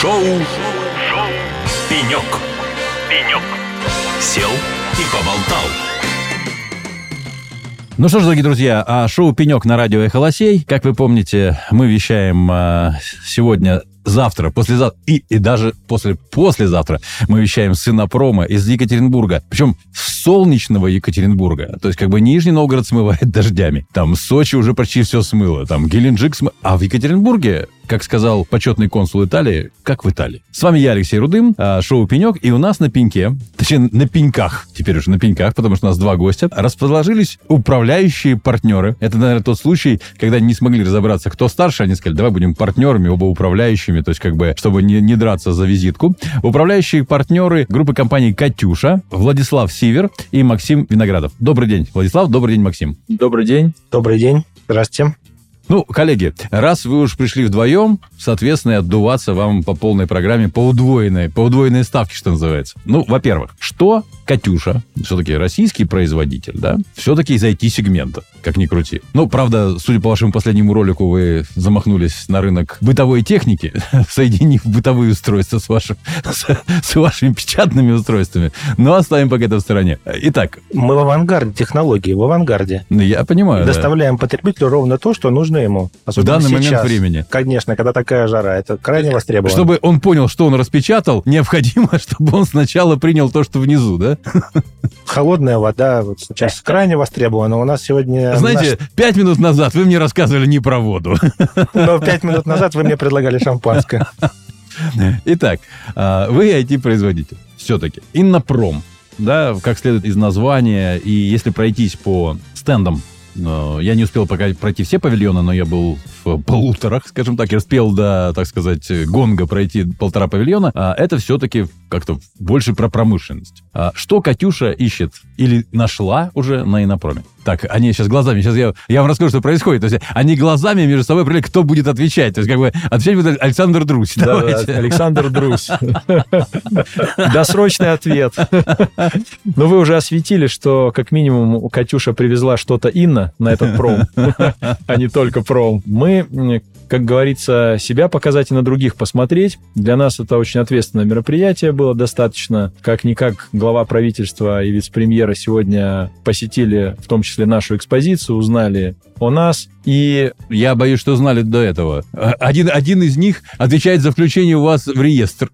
Шоу, Шоу. «Пенек». «Пенек». Сел и поболтал. Ну что ж, дорогие друзья, а шоу «Пенек» на радио «Эхолосей». Как вы помните, мы вещаем а, сегодня завтра, послезавтра и, и даже после послезавтра мы вещаем с Инопрома из Екатеринбурга. Причем солнечного Екатеринбурга. То есть как бы Нижний Новгород смывает дождями. Там Сочи уже почти все смыло. Там Геленджик смыло. А в Екатеринбурге как сказал почетный консул Италии, как в Италии. С вами я, Алексей Рудым, а, шоу «Пенек», и у нас на пеньке, точнее, на пеньках, теперь уже на пеньках, потому что у нас два гостя, расположились управляющие партнеры. Это, наверное, тот случай, когда не смогли разобраться, кто старше, они сказали, давай будем партнерами, оба управляющими, то есть как бы, чтобы не, не драться за визитку. Управляющие партнеры группы компаний «Катюша», Владислав Сивер и Максим Виноградов. Добрый день, Владислав, добрый день, Максим. Добрый день. Добрый день. Здравствуйте. Ну, коллеги, раз вы уж пришли вдвоем, соответственно, и отдуваться вам по полной программе, по удвоенной, по удвоенной ставке, что называется. Ну, во-первых, что Катюша, все-таки российский производитель, да, все-таки из IT-сегмента, как ни крути. Ну, правда, судя по вашему последнему ролику, вы замахнулись на рынок бытовой техники, соединив бытовые устройства с, вашим, с, с вашими печатными устройствами. Но оставим пока это в стороне. Итак. Мы в авангарде технологии, в авангарде. Ну, я понимаю. Доставляем да. потребителю ровно то, что нужно ему. В данный сейчас. момент времени. Конечно, когда такая жара, это крайне востребовано. Чтобы он понял, что он распечатал, необходимо, чтобы он сначала принял то, что внизу, да? Холодная вода вот сейчас крайне востребована. У нас сегодня... Знаете, наш... пять минут назад вы мне рассказывали не про воду. Но пять минут назад вы мне предлагали шампанское. Итак, а, вы IT-производитель. Все-таки. Иннопром. Да, как следует из названия. И если пройтись по стендам я не успел пока пройти все павильоны, но я был в полуторах, скажем так. Я успел до, так сказать, гонга пройти полтора павильона. А это все-таки как-то больше про промышленность. А что Катюша ищет или нашла уже на инопроме? Так, они сейчас глазами, сейчас я, я вам расскажу, что происходит. То есть они глазами между собой определяют, кто будет отвечать. То есть как бы отвечать будет Александр Друзь. Да, Александр Друзь. Досрочный ответ. Но вы уже осветили, что как минимум Катюша привезла что-то Инна на этот пром, а не только пром. Мы как говорится, себя показать и на других посмотреть. Для нас это очень ответственное мероприятие было достаточно. Как-никак глава правительства и вице-премьера сегодня посетили в том числе нашу экспозицию, узнали о нас. И я боюсь, что знали до этого. Один, один из них отвечает за включение у вас в реестр.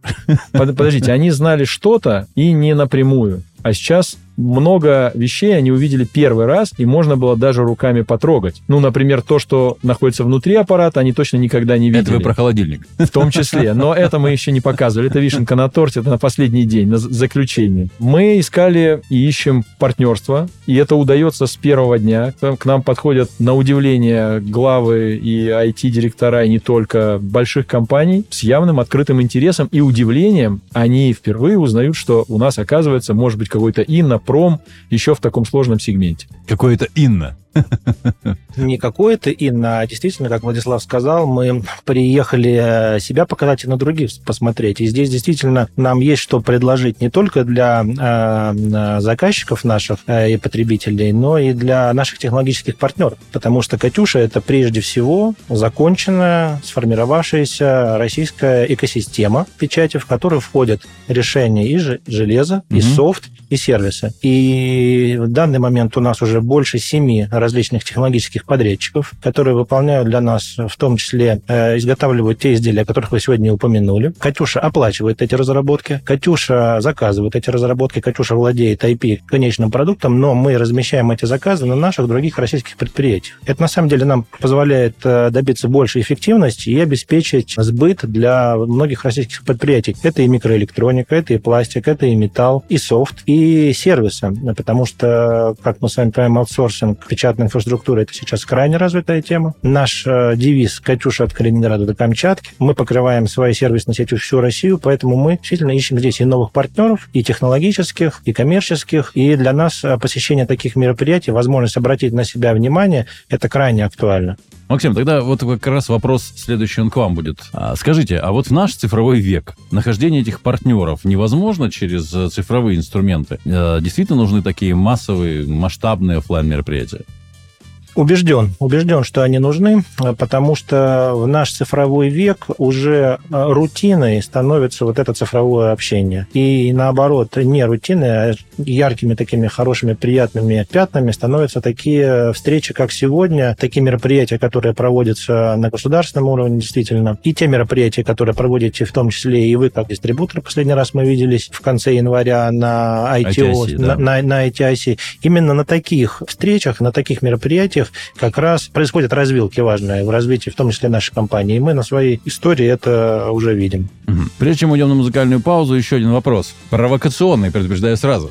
Подождите, они знали что-то и не напрямую. А сейчас много вещей они увидели первый раз, и можно было даже руками потрогать. Ну, например, то, что находится внутри аппарата, они точно никогда не видели. Это вы про холодильник. В том числе. Но это мы еще не показывали. Это вишенка на торте, это на последний день, на заключение. Мы искали и ищем партнерство, и это удается с первого дня. К нам подходят, на удивление, главы и IT-директора, и не только больших компаний, с явным открытым интересом и удивлением. Они впервые узнают, что у нас, оказывается, может быть какой-то инно пром еще в таком сложном сегменте. Какое-то Инна. Не какое-то Инна, а действительно, как Владислав сказал, мы приехали себя показать и на других посмотреть. И здесь действительно нам есть что предложить не только для э, заказчиков наших э, и потребителей, но и для наших технологических партнеров. Потому что «Катюша» — это прежде всего законченная, сформировавшаяся российская экосистема печати, в которую входят решения и железа, и софт, и сервисы. И в данный момент у нас уже больше семи различных технологических подрядчиков, которые выполняют для нас, в том числе э, изготавливают те изделия, о которых вы сегодня упомянули. Катюша оплачивает эти разработки, Катюша заказывает эти разработки, Катюша владеет IP конечным продуктом, но мы размещаем эти заказы на наших других российских предприятиях. Это на самом деле нам позволяет э, добиться большей эффективности и обеспечить сбыт для многих российских предприятий. Это и микроэлектроника, это и пластик, это и металл, и софт, и сервисы, потому что, как мы с вами понимаем, аутсорсинг печатной печатной инфраструктуры это сейчас крайне развитая тема. Наш э, девиз «Катюша от Калининграда до Камчатки». Мы покрываем своей сервисной сетью всю Россию, поэтому мы действительно ищем здесь и новых партнеров, и технологических, и коммерческих. И для нас э, посещение таких мероприятий, возможность обратить на себя внимание, это крайне актуально. Максим, тогда вот как раз вопрос следующий он к вам будет. А, скажите, а вот в наш цифровой век нахождение этих партнеров невозможно через э, цифровые инструменты? Действительно нужны такие массовые, масштабные офлайн мероприятия? Убежден, убежден, что они нужны, потому что в наш цифровой век уже рутиной становится вот это цифровое общение. И наоборот, не рутиной, а яркими такими хорошими, приятными пятнами становятся такие встречи, как сегодня, такие мероприятия, которые проводятся на государственном уровне, действительно, и те мероприятия, которые проводите в том числе и вы, как дистрибутор. Последний раз мы виделись в конце января на ITO, ITIC, да. на, на, на ITIC. Именно на таких встречах, на таких мероприятиях как раз происходят развилки важные в развитии, в том числе нашей компании. И мы на своей истории это уже видим. Прежде чем уйдем на музыкальную паузу, еще один вопрос. Провокационный, предупреждаю сразу.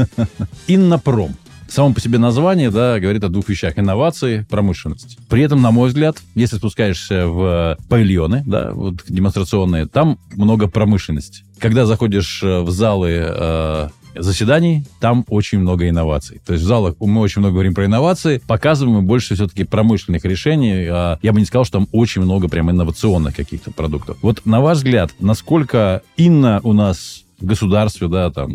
Иннопром само по себе название, да, говорит о двух вещах. Инновации, промышленность. При этом, на мой взгляд, если спускаешься в павильоны, да, вот демонстрационные, там много промышленности. Когда заходишь э, в залы э, заседаний, там очень много инноваций. То есть в залах мы очень много говорим про инновации, показываем мы больше все-таки промышленных решений. А я бы не сказал, что там очень много прям инновационных каких-то продуктов. Вот на ваш взгляд, насколько Инна у нас в государстве, да, там,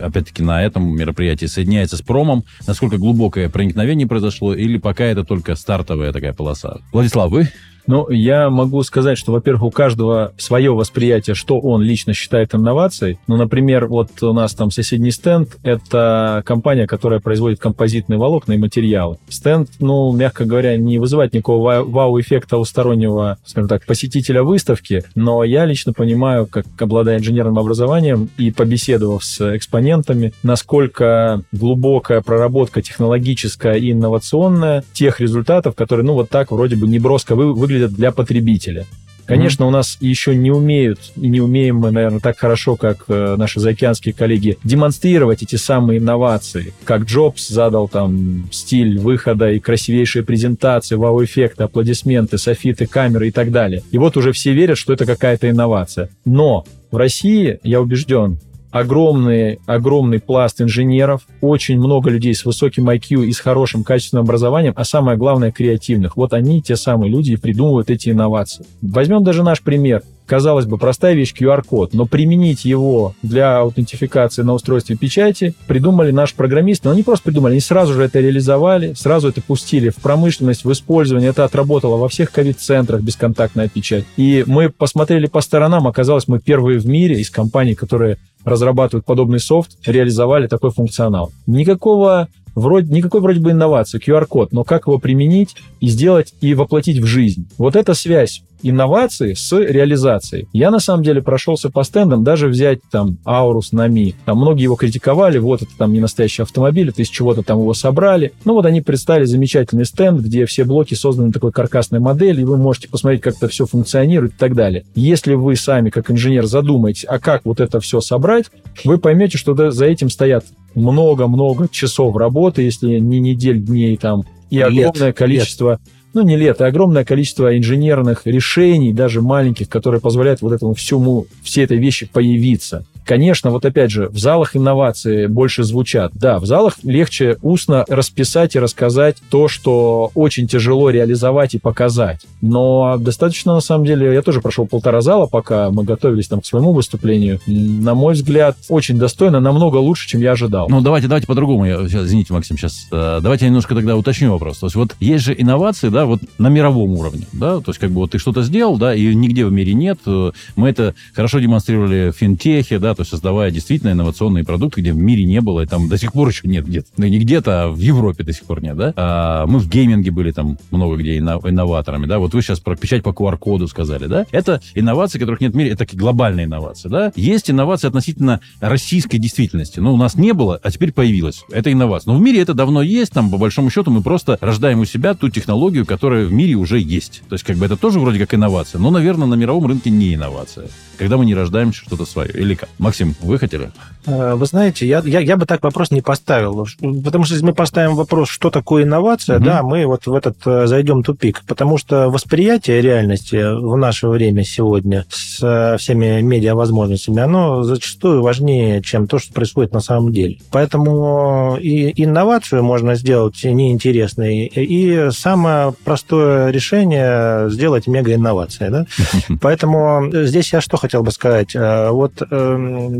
опять-таки на этом мероприятии соединяется с промом, насколько глубокое проникновение произошло, или пока это только стартовая такая полоса? Владислав, вы ну, я могу сказать, что, во-первых, у каждого свое восприятие, что он лично считает инновацией. Ну, например, вот у нас там соседний стенд — это компания, которая производит композитные волокна и материалы. Стенд, ну, мягко говоря, не вызывает никакого вау-эффекта у стороннего, скажем так, посетителя выставки, но я лично понимаю, как обладая инженерным образованием и побеседовав с экспонентами, насколько глубокая проработка технологическая и инновационная тех результатов, которые, ну, вот так вроде бы неброско вы, выглядят выглядят для потребителя. Конечно, у нас еще не умеют, и не умеем мы, наверное, так хорошо, как э, наши заокеанские коллеги, демонстрировать эти самые инновации. Как Джобс задал там стиль выхода и красивейшие презентации, вау-эффекты, аплодисменты, софиты, камеры и так далее. И вот уже все верят, что это какая-то инновация. Но в России, я убежден, огромный, огромный пласт инженеров, очень много людей с высоким IQ и с хорошим качественным образованием, а самое главное, креативных. Вот они, те самые люди, и придумывают эти инновации. Возьмем даже наш пример казалось бы, простая вещь QR-код, но применить его для аутентификации на устройстве печати придумали наши программисты. Но они просто придумали, они сразу же это реализовали, сразу это пустили в промышленность, в использование. Это отработало во всех ковид-центрах бесконтактная печать. И мы посмотрели по сторонам, оказалось, мы первые в мире из компаний, которые разрабатывают подобный софт, реализовали такой функционал. Никакого вроде, никакой вроде бы инновации, QR-код, но как его применить и сделать и воплотить в жизнь. Вот эта связь инновации с реализацией. Я на самом деле прошелся по стендам, даже взять там Аурус, Нами. Там многие его критиковали, вот это там не настоящий автомобиль, это из чего-то там его собрали. Ну вот они представили замечательный стенд, где все блоки созданы такой каркасной модели, и вы можете посмотреть, как это все функционирует и так далее. Если вы сами, как инженер, задумаетесь, а как вот это все собрать, вы поймете, что за этим стоят много-много часов работы, если не недель, дней там, и огромное лет, количество лет ну, не лет, а огромное количество инженерных решений, даже маленьких, которые позволяют вот этому всему, всей этой вещи появиться. Конечно, вот опять же, в залах инновации больше звучат. Да, в залах легче устно расписать и рассказать то, что очень тяжело реализовать и показать. Но достаточно, на самом деле, я тоже прошел полтора зала, пока мы готовились там к своему выступлению. На мой взгляд, очень достойно, намного лучше, чем я ожидал. Ну, давайте, давайте по-другому. Я, сейчас, извините, Максим, сейчас. Э, давайте я немножко тогда уточню вопрос. То есть вот есть же инновации, да, вот на мировом уровне, да, то есть как бы вот ты что-то сделал, да, и нигде в мире нет. Мы это хорошо демонстрировали в финтехе, да, то есть создавая действительно инновационные продукты, где в мире не было, и там до сих пор еще нет где-то. Ну, не где-то, а в Европе до сих пор нет, да. А мы в гейминге были там много где инноваторами, да. Вот вы сейчас про печать по QR-коду сказали, да. Это инновации, которых нет в мире, это такие глобальные инновации, да. Есть инновации относительно российской действительности. Ну, у нас не было, а теперь появилась. Это инновация. Но в мире это давно есть, там, по большому счету, мы просто рождаем у себя ту технологию, которая в мире уже есть. То есть, как бы это тоже вроде как инновация, но, наверное, на мировом рынке не инновация когда мы не рождаем что-то свое. Или как? Максим, вы хотели? Э, вы знаете, я, я, я бы так вопрос не поставил. Потому что если мы поставим вопрос, что такое инновация, угу. да, мы вот в этот э, зайдем тупик. Потому что восприятие реальности в наше время сегодня с э, всеми медиа-возможностями, оно зачастую важнее, чем то, что происходит на самом деле. Поэтому и инновацию можно сделать неинтересной, и самое простое решение сделать мега-инновация. Да? Поэтому здесь я что хотел бы сказать. Вот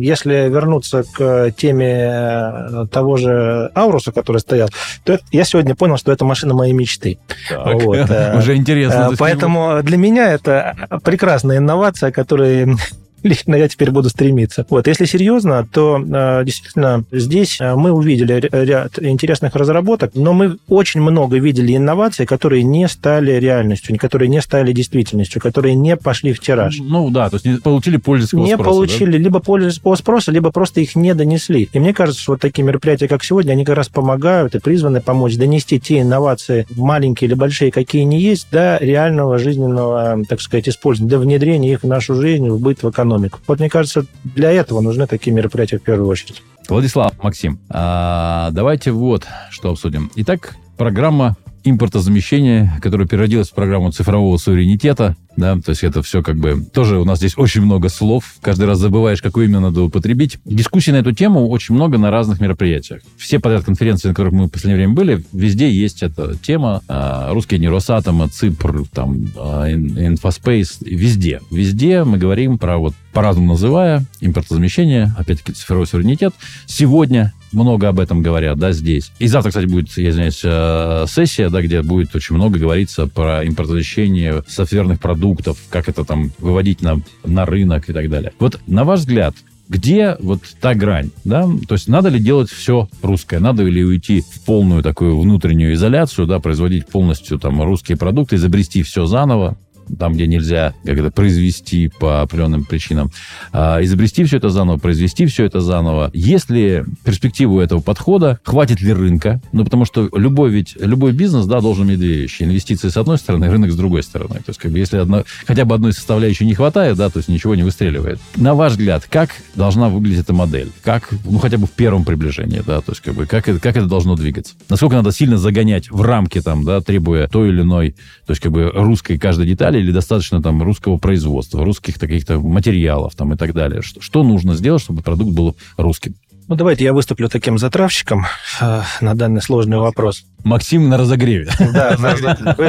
если вернуться к теме э, того же Ауруса, который стоял, то я сегодня понял, что это машина моей мечты. Так, вот. Уже интересно. Поэтому для меня это прекрасная инновация, которая лично я теперь буду стремиться. Вот, если серьезно, то э, действительно здесь э, мы увидели ряд интересных разработок, но мы очень много видели инноваций, которые не стали реальностью, которые не стали действительностью, которые не пошли в тираж. Ну да, то есть не получили пользовательского не спроса. Не получили да? либо пользовательского спроса, либо просто их не донесли. И мне кажется, что вот такие мероприятия, как сегодня, они как раз помогают и призваны помочь донести те инновации, маленькие или большие, какие они есть, до реального жизненного, так сказать, использования, до внедрения их в нашу жизнь, в быт, в экономику экономику. Вот мне кажется, для этого нужны такие мероприятия в первую очередь. Владислав, Максим, а давайте вот что обсудим. Итак, программа импортозамещения, которая переродилась в программу цифрового суверенитета, да, то есть это все как бы... Тоже у нас здесь очень много слов, каждый раз забываешь, какое имя надо употребить. Дискуссий на эту тему очень много на разных мероприятиях. Все подряд конференции, на которых мы в последнее время были, везде есть эта тема. А, русские не Росатома, ЦИПР, там, а, Инфоспейс, везде. Везде мы говорим про вот по-разному называя, импортозамещение, опять-таки цифровой суверенитет. Сегодня много об этом говорят, да, здесь. И завтра, кстати, будет, я извиняюсь, э, сессия, да, где будет очень много говориться про импортозамещение софтверных продуктов, как это там выводить на, на рынок и так далее. Вот на ваш взгляд, где вот та грань, да? То есть надо ли делать все русское? Надо ли уйти в полную такую внутреннюю изоляцию, да, производить полностью там русские продукты, изобрести все заново? Там, где нельзя как это, произвести по определенным причинам, а, изобрести все это заново, произвести все это заново. Есть ли перспективу этого подхода? Хватит ли рынка? Ну, потому что любой ведь, любой бизнес, да, должен иметь две вещи. Инвестиции с одной стороны, рынок с другой стороны. То есть, как бы, если одно, хотя бы одной составляющей не хватает, да, то есть ничего не выстреливает. На ваш взгляд, как должна выглядеть эта модель? Как, ну, хотя бы в первом приближении, да, то есть, как бы, как, это, как это должно двигаться? Насколько надо сильно загонять в рамки, там, да, требуя той или иной, то есть, как бы, русской каждой детали, или достаточно там русского производства, русских каких-то материалов там и так далее? Что, что нужно сделать, чтобы продукт был русским? Ну, давайте я выступлю таким затравщиком э, на данный сложный вопрос. Максим на разогреве. Да,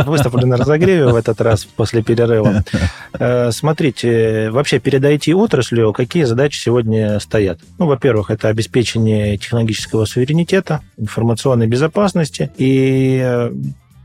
выступлю на разогреве в этот раз после перерыва. Э, смотрите, вообще перед IT-отраслью какие задачи сегодня стоят? Ну, во-первых, это обеспечение технологического суверенитета, информационной безопасности и, э,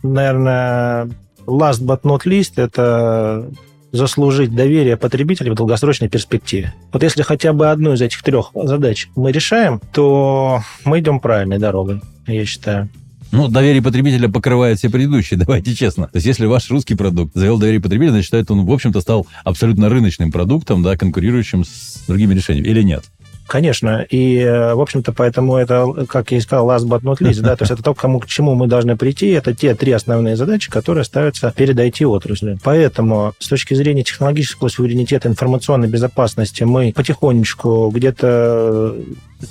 наверное, last but not least, это заслужить доверие потребителей в долгосрочной перспективе. Вот если хотя бы одну из этих трех задач мы решаем, то мы идем правильной дорогой, я считаю. Ну, доверие потребителя покрывает все предыдущие, давайте честно. То есть, если ваш русский продукт завел доверие потребителя, значит, он, в общем-то, стал абсолютно рыночным продуктом, да, конкурирующим с другими решениями, или нет? Конечно, и, в общем-то, поэтому это, как я и сказал, last but not least, да, то есть это то, к, кому, к чему мы должны прийти, это те три основные задачи, которые ставятся перед IT-отраслью. Поэтому с точки зрения технологического суверенитета, информационной безопасности мы потихонечку где-то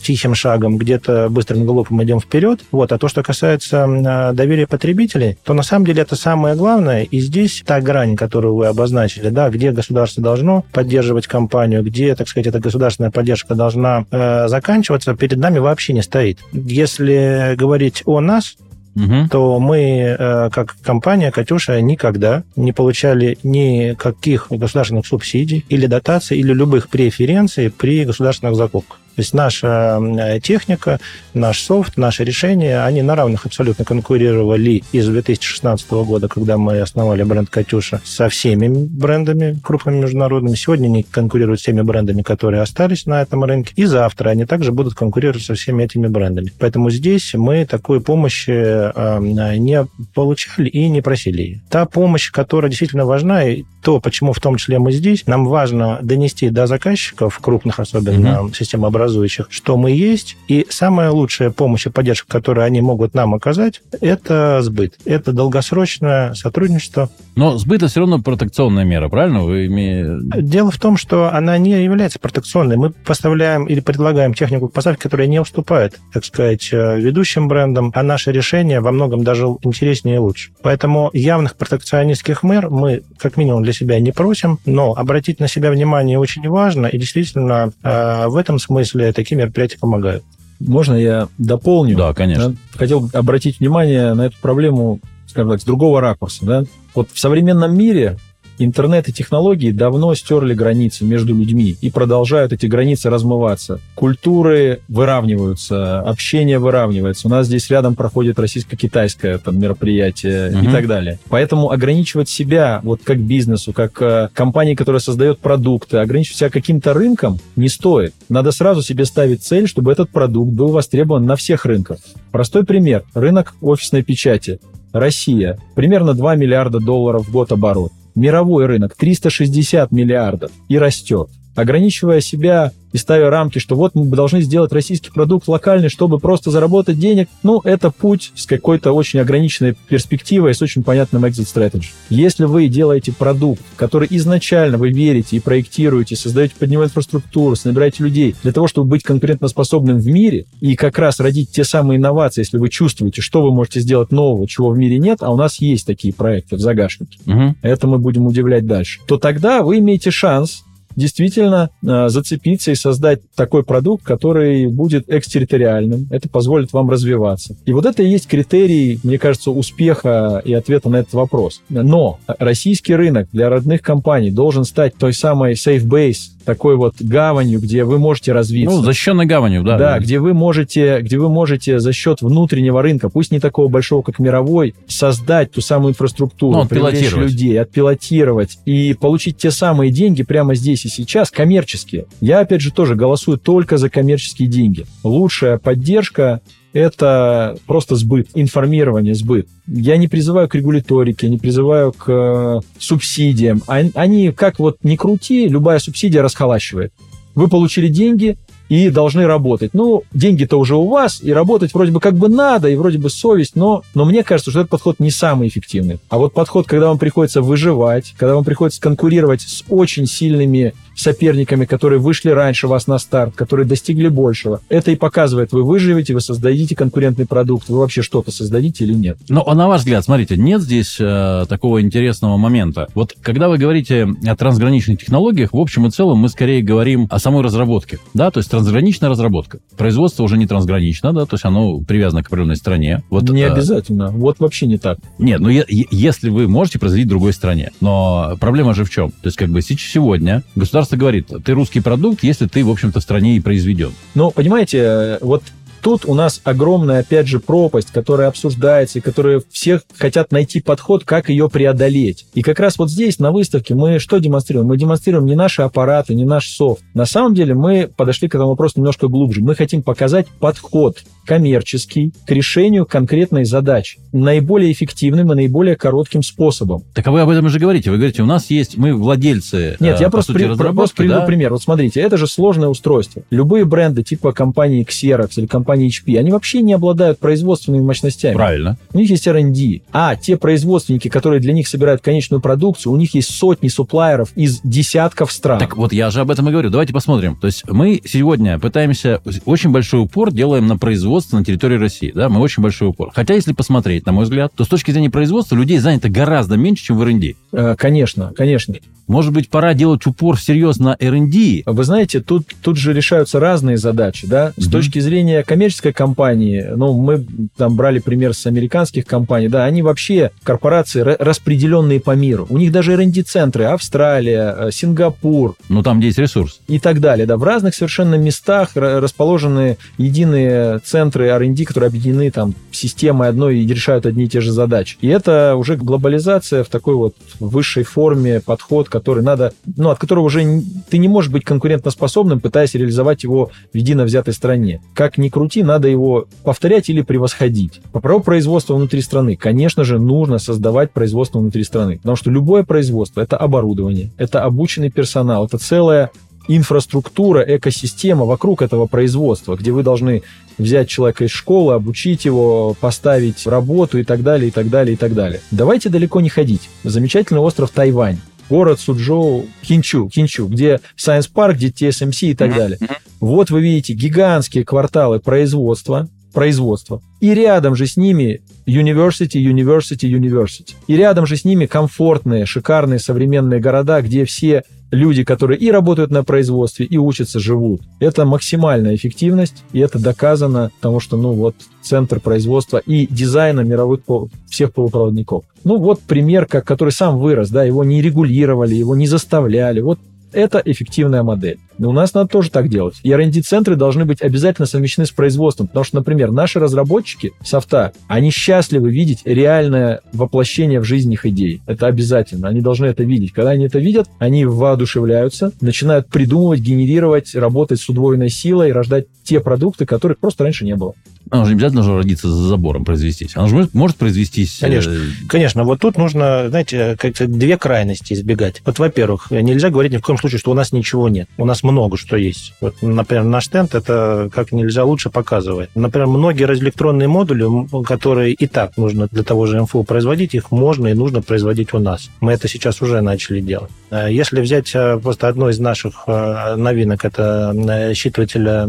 тихим шагом, где-то быстрым галопом идем вперед. Вот. А то, что касается а, доверия потребителей, то на самом деле это самое главное. И здесь та грань, которую вы обозначили, да, где государство должно поддерживать компанию, где, так сказать, эта государственная поддержка должна э, заканчиваться, перед нами вообще не стоит. Если говорить о нас, угу. то мы, э, как компания «Катюша», никогда не получали никаких государственных субсидий или дотаций, или любых преференций при государственных закупках. То есть наша э, техника, наш софт, наши решения, они на равных абсолютно конкурировали из 2016 года, когда мы основали бренд «Катюша», со всеми брендами крупными международными. Сегодня они конкурируют с теми брендами, которые остались на этом рынке. И завтра они также будут конкурировать со всеми этими брендами. Поэтому здесь мы такой помощи э, не получали и не просили. Та помощь, которая действительно важна, и то, почему в том числе мы здесь, нам важно донести до заказчиков, крупных особенно mm-hmm. системообразования, образующих, что мы есть. И самая лучшая помощь и поддержка, которую они могут нам оказать, это сбыт. Это долгосрочное сотрудничество. Но сбыт это все равно протекционная мера, правильно? Вы имеете... Дело в том, что она не является протекционной. Мы поставляем или предлагаем технику поставки, которая не уступает, так сказать, э, ведущим брендам, а наше решение во многом даже интереснее и лучше. Поэтому явных протекционистских мер мы, как минимум, для себя не просим, но обратить на себя внимание очень важно, и действительно э, в этом смысле смысле такие мероприятия помогают. Можно я дополню? Да, конечно. Хотел обратить внимание на эту проблему, скажем так, с другого ракурса. Да? Вот в современном мире интернет и технологии давно стерли границы между людьми и продолжают эти границы размываться. Культуры выравниваются, общение выравнивается. У нас здесь рядом проходит российско-китайское там, мероприятие угу. и так далее. Поэтому ограничивать себя вот как бизнесу, как э, компании, которая создает продукты, ограничивать себя каким-то рынком не стоит. Надо сразу себе ставить цель, чтобы этот продукт был востребован на всех рынках. Простой пример. Рынок офисной печати. Россия. Примерно 2 миллиарда долларов в год оборот. Мировой рынок 360 миллиардов и растет. Ограничивая себя и ставя рамки, что вот мы должны сделать российский продукт локальный, чтобы просто заработать денег, ну, это путь с какой-то очень ограниченной перспективой и с очень понятным exit strategy. Если вы делаете продукт, который изначально вы верите и проектируете, создаете под него инфраструктуру, набираете людей для того, чтобы быть конкурентоспособным в мире и как раз родить те самые инновации, если вы чувствуете, что вы можете сделать нового, чего в мире нет, а у нас есть такие проекты в загашнике, угу. это мы будем удивлять дальше, то тогда вы имеете шанс действительно э, зацепиться и создать такой продукт, который будет экстерриториальным. Это позволит вам развиваться. И вот это и есть критерий, мне кажется, успеха и ответа на этот вопрос. Но российский рынок для родных компаний должен стать той самой safe base, такой вот гаванью, где вы можете развиться. Ну, защищенной гаванью, да. Да, где вы можете, где вы можете за счет внутреннего рынка, пусть не такого большого, как мировой, создать ту самую инфраструктуру, ну, привлечь людей, отпилотировать и получить те самые деньги прямо здесь и сейчас, коммерческие. Я, опять же, тоже голосую только за коммерческие деньги. Лучшая поддержка это просто сбыт, информирование, сбыт. Я не призываю к регуляторике, не призываю к э, субсидиям. Они, как вот не крути, любая субсидия расхолащивает. Вы получили деньги, и должны работать. Ну, деньги-то уже у вас, и работать вроде бы как бы надо, и вроде бы совесть, но, но мне кажется, что этот подход не самый эффективный. А вот подход, когда вам приходится выживать, когда вам приходится конкурировать с очень сильными соперниками, которые вышли раньше вас на старт, которые достигли большего. Это и показывает, вы выживете, вы создадите конкурентный продукт, вы вообще что-то создадите или нет. Но а на ваш взгляд, смотрите, нет здесь э, такого интересного момента. Вот когда вы говорите о трансграничных технологиях, в общем и целом мы скорее говорим о самой разработке, да, то есть трансграничная разработка. Производство уже не трансгранично, да, то есть оно привязано к определенной стране. Вот, не э, обязательно, вот вообще не так. Нет, ну е- если вы можете производить в другой стране, но проблема же в чем? То есть как бы сегодня государство государство говорит, ты русский продукт, если ты, в общем-то, в стране и произведен. Ну, понимаете, вот тут у нас огромная, опять же, пропасть, которая обсуждается, и которая всех хотят найти подход, как ее преодолеть. И как раз вот здесь, на выставке, мы что демонстрируем? Мы демонстрируем не наши аппараты, не наш софт. На самом деле мы подошли к этому вопросу немножко глубже. Мы хотим показать подход коммерческий к решению конкретной задачи наиболее эффективным и наиболее коротким способом. Так а вы об этом уже говорите. Вы говорите, у нас есть, мы владельцы Нет, я просто, сути, при, просто приведу да? пример. Вот смотрите, это же сложное устройство. Любые бренды типа компании Xerox или компании HP, они вообще не обладают производственными мощностями. Правильно. У них есть R&D. А те производственники, которые для них собирают конечную продукцию, у них есть сотни суплайеров из десятков стран. Так вот, я же об этом и говорю. Давайте посмотрим. То есть мы сегодня пытаемся, очень большой упор делаем на производство производства на территории России. Да, мы очень большой упор. Хотя, если посмотреть, на мой взгляд, то с точки зрения производства людей занято гораздо меньше, чем в R&D. Э, конечно, конечно. Может быть, пора делать упор всерьез на R&D? Вы знаете, тут, тут же решаются разные задачи, да? С mm-hmm. точки зрения коммерческой компании, ну, мы там брали пример с американских компаний, да, они вообще корпорации распределенные по миру. У них даже R&D-центры, Австралия, э, Сингапур. Ну, там, где есть ресурс. И так далее, да. В разных совершенно местах расположены единые центры R&D, которые объединены там системой одной и решают одни и те же задачи. И это уже глобализация в такой вот высшей форме, подход, который надо, ну, от которого уже ты не можешь быть конкурентоспособным, пытаясь реализовать его в едино взятой стране. Как ни крути, надо его повторять или превосходить. По праву производства внутри страны, конечно же, нужно создавать производство внутри страны, потому что любое производство – это оборудование, это обученный персонал, это целая инфраструктура, экосистема вокруг этого производства, где вы должны взять человека из школы, обучить его, поставить работу и так далее, и так далее, и так далее. Давайте далеко не ходить. Замечательный остров Тайвань город Суджоу, Хинчу, Хинчу, где Science Park, где TSMC и так mm-hmm. далее. Вот вы видите гигантские кварталы производства, производства. И рядом же с ними University, University, University. И рядом же с ними комфортные, шикарные современные города, где все люди, которые и работают на производстве, и учатся, живут. Это максимальная эффективность, и это доказано, потому что, ну, вот центр производства и дизайна мировых всех полупроводников. Ну, вот пример, как, который сам вырос, да, его не регулировали, его не заставляли. Вот это эффективная модель. Но у нас надо тоже так делать. И R&D-центры должны быть обязательно совмещены с производством, потому что, например, наши разработчики софта, они счастливы видеть реальное воплощение в жизни их идей. Это обязательно. Они должны это видеть. Когда они это видят, они воодушевляются, начинают придумывать, генерировать, работать с удвоенной силой, рождать те продукты, которых просто раньше не было. Она же не обязательно же родиться за забором произвестись. Она же может, может произвестись... Э, конечно. Конечно. Вот тут нужно, знаете, как-то две крайности избегать. Вот, во-первых, нельзя говорить ни в коем случае, что у нас ничего нет. У нас много что есть. Вот, например, наш стенд это как нельзя лучше показывает. Например, многие электронные модули, которые и так нужно для того же МФУ производить, их можно и нужно производить у нас. Мы это сейчас уже начали делать. Э, если взять э, просто одну из наших новинок, это считывателя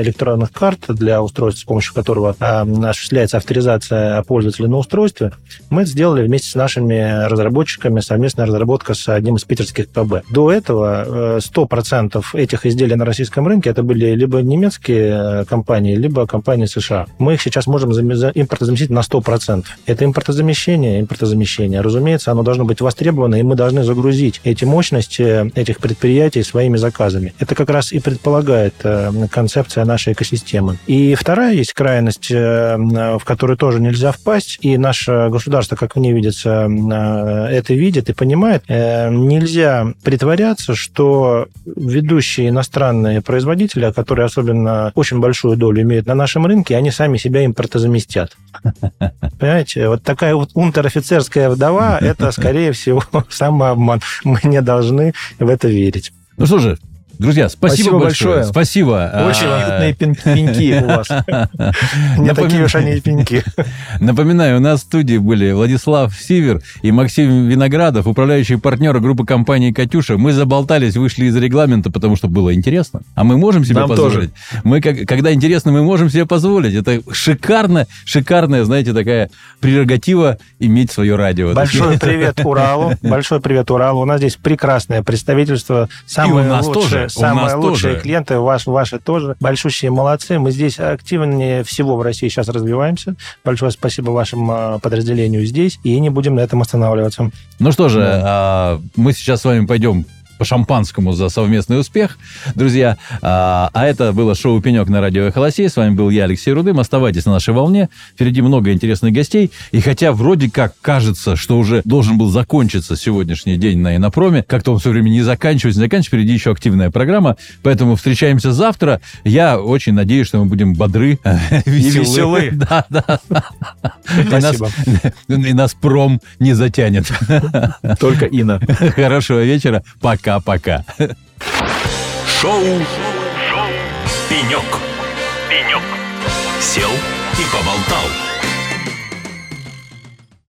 электронных карт для устройств с помощью которого осуществляется авторизация пользователя на устройстве, мы сделали вместе с нашими разработчиками, совместная разработка с одним из питерских ПБ. До этого 100% э, этих изделий на российском рынке это были либо немецкие э, компании, либо компании США. Мы их сейчас можем импортозаместить на 100%. Это импортозамещение, импортозамещение. Разумеется, оно должно быть востребовано, и мы должны загрузить эти мощности этих предприятий своими заказами. Это как раз и предполагает э, концепция нашей экосистемы. И вторая есть крайность, э, в которую тоже нельзя впасть, и наше государство, как мне видится, э, это видит и понимает. Э, нельзя притворяться, что ведущие иностранные производители, которые особенно очень большую долю имеют на нашем рынке, они сами себя импортозаместят. Понимаете, вот такая вот унтер-офицерская вдова, это, скорее всего, самообман. Мы не должны в это верить. Ну что же, Друзья, спасибо, спасибо большое. большое. Спасибо. Очень а, уютные пеньки у вас. Не такие уж они пеньки. Напоминаю, у нас в студии были Владислав Сивер и Максим Виноградов, управляющие партнеры группы компании «Катюша». Мы заболтались, вышли из регламента, потому что было интересно. А мы можем себе Нам позволить? Тоже. Мы, когда интересно, мы можем себе позволить. Это шикарно, шикарная, знаете, такая прерогатива иметь свое радио. Большой привет Уралу. Большой привет Уралу. У нас здесь прекрасное представительство. Самое лучшее. Тоже самые лучшие тоже. клиенты, ваш, ваши тоже. Большущие молодцы. Мы здесь активнее всего в России сейчас развиваемся. Большое спасибо вашему а, подразделению здесь. И не будем на этом останавливаться. Ну что же, да. мы сейчас с вами пойдем по шампанскому за совместный успех, друзья. А, а это было шоу «Пенек» на радио «Эхолосей». С вами был я, Алексей Рудым. Оставайтесь на нашей волне. Впереди много интересных гостей. И хотя вроде как кажется, что уже должен был закончиться сегодняшний день на Инопроме, как-то он все время не заканчивается, не заканчивается. Впереди еще активная программа. Поэтому встречаемся завтра. Я очень надеюсь, что мы будем бодры, веселы. Да, да. Спасибо. И нас пром не затянет. Только Ина. Хорошего вечера. Пока. Пока-пока. Шоу, Шоу. Пенек. Пенек. Сел и поболтал.